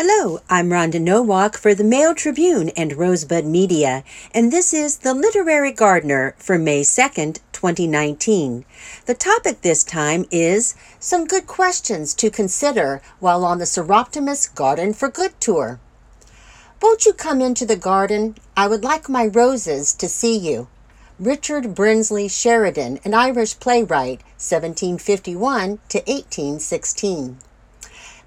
Hello, I'm Rhonda Nowak for the Mail Tribune and Rosebud Media, and this is The Literary Gardener for May 2nd, 2019. The topic this time is some good questions to consider while on the Soroptimist Garden for Good tour. Won't you come into the garden? I would like my roses to see you. Richard Brinsley Sheridan, an Irish playwright, 1751 to 1816.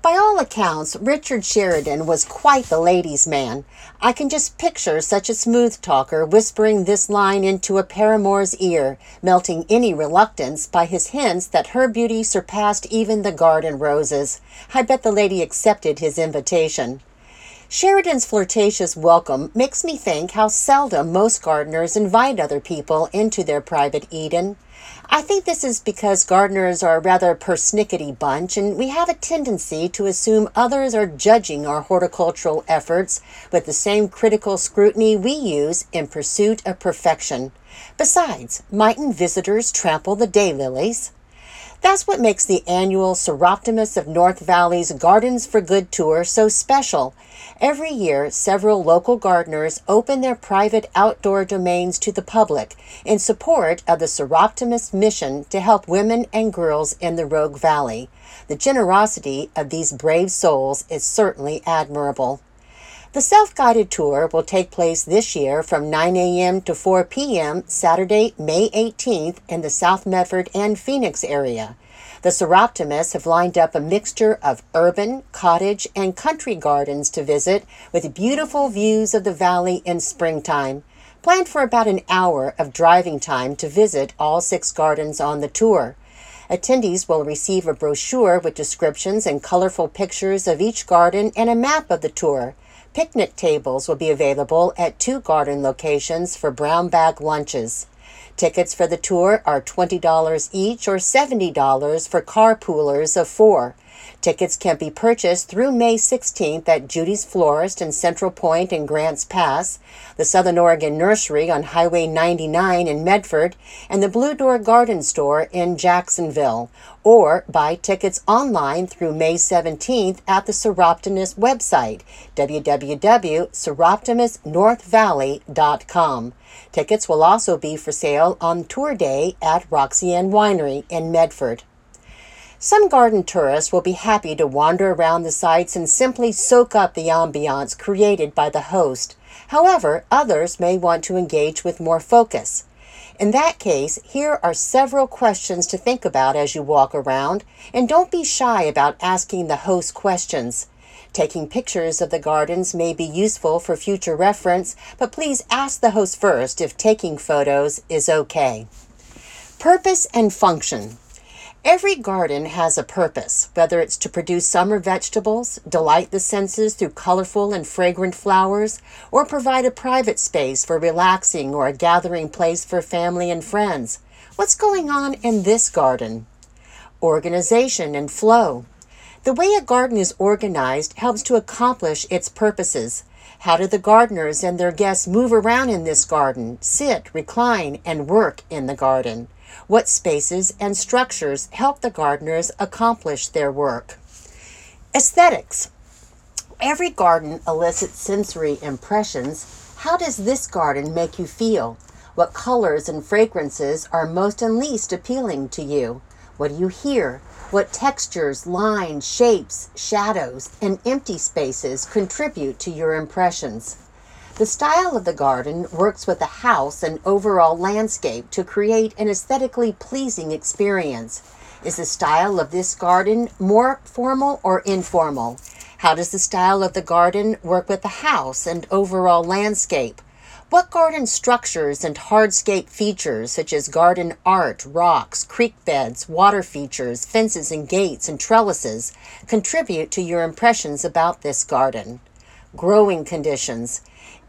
By all accounts, Richard Sheridan was quite the ladies' man. I can just picture such a smooth talker whispering this line into a paramour's ear, melting any reluctance by his hints that her beauty surpassed even the garden roses. I bet the lady accepted his invitation. Sheridan's flirtatious welcome makes me think how seldom most gardeners invite other people into their private Eden. I think this is because gardeners are a rather persnickety bunch, and we have a tendency to assume others are judging our horticultural efforts with the same critical scrutiny we use in pursuit of perfection. Besides, mightn't visitors trample the daylilies? That's what makes the annual Soroptimist of North Valley's Gardens for Good tour so special. Every year, several local gardeners open their private outdoor domains to the public in support of the Soroptimist mission to help women and girls in the Rogue Valley. The generosity of these brave souls is certainly admirable. The self guided tour will take place this year from 9 a.m. to 4 p.m. Saturday, May 18th in the South Medford and Phoenix area. The Soroptimists have lined up a mixture of urban, cottage, and country gardens to visit with beautiful views of the valley in springtime. Plan for about an hour of driving time to visit all six gardens on the tour. Attendees will receive a brochure with descriptions and colorful pictures of each garden and a map of the tour. Picnic tables will be available at two garden locations for brown bag lunches. Tickets for the tour are $20 each or $70 for carpoolers of four. Tickets can be purchased through May 16th at Judy's Florist in Central Point and Grants Pass, the Southern Oregon Nursery on Highway 99 in Medford, and the Blue Door Garden Store in Jacksonville, or buy tickets online through May 17th at the Soroptimist website, www.soroptimistnorthvalley.com. Tickets will also be for sale on tour day at Roxy Ann Winery in Medford. Some garden tourists will be happy to wander around the sites and simply soak up the ambiance created by the host. However, others may want to engage with more focus. In that case, here are several questions to think about as you walk around, and don't be shy about asking the host questions. Taking pictures of the gardens may be useful for future reference, but please ask the host first if taking photos is okay. Purpose and function. Every garden has a purpose, whether it's to produce summer vegetables, delight the senses through colorful and fragrant flowers, or provide a private space for relaxing or a gathering place for family and friends. What's going on in this garden? Organization and flow. The way a garden is organized helps to accomplish its purposes. How do the gardeners and their guests move around in this garden, sit, recline, and work in the garden? What spaces and structures help the gardeners accomplish their work? Aesthetics. Every garden elicits sensory impressions. How does this garden make you feel? What colors and fragrances are most and least appealing to you? What do you hear? What textures, lines, shapes, shadows, and empty spaces contribute to your impressions? The style of the garden works with the house and overall landscape to create an aesthetically pleasing experience. Is the style of this garden more formal or informal? How does the style of the garden work with the house and overall landscape? What garden structures and hardscape features, such as garden art, rocks, creek beds, water features, fences and gates, and trellises, contribute to your impressions about this garden? Growing conditions.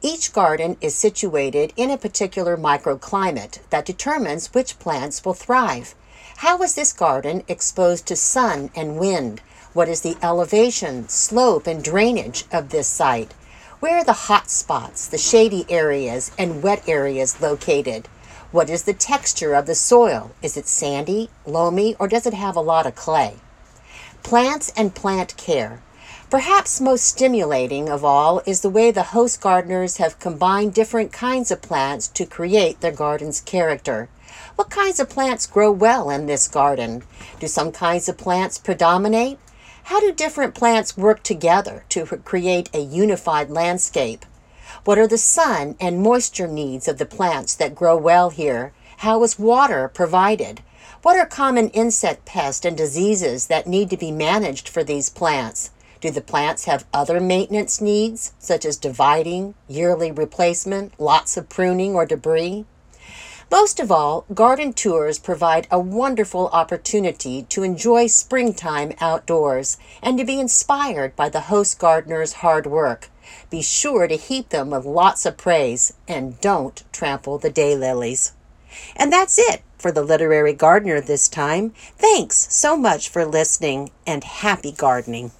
Each garden is situated in a particular microclimate that determines which plants will thrive. How is this garden exposed to sun and wind? What is the elevation, slope, and drainage of this site? Where are the hot spots, the shady areas, and wet areas located? What is the texture of the soil? Is it sandy, loamy, or does it have a lot of clay? Plants and plant care. Perhaps most stimulating of all is the way the host gardeners have combined different kinds of plants to create their garden's character. What kinds of plants grow well in this garden? Do some kinds of plants predominate? How do different plants work together to create a unified landscape? What are the sun and moisture needs of the plants that grow well here? How is water provided? What are common insect pests and diseases that need to be managed for these plants? Do the plants have other maintenance needs, such as dividing, yearly replacement, lots of pruning or debris? Most of all, garden tours provide a wonderful opportunity to enjoy springtime outdoors and to be inspired by the host gardener's hard work. Be sure to heap them with lots of praise and don't trample the daylilies. And that's it for the Literary Gardener this time. Thanks so much for listening and happy gardening.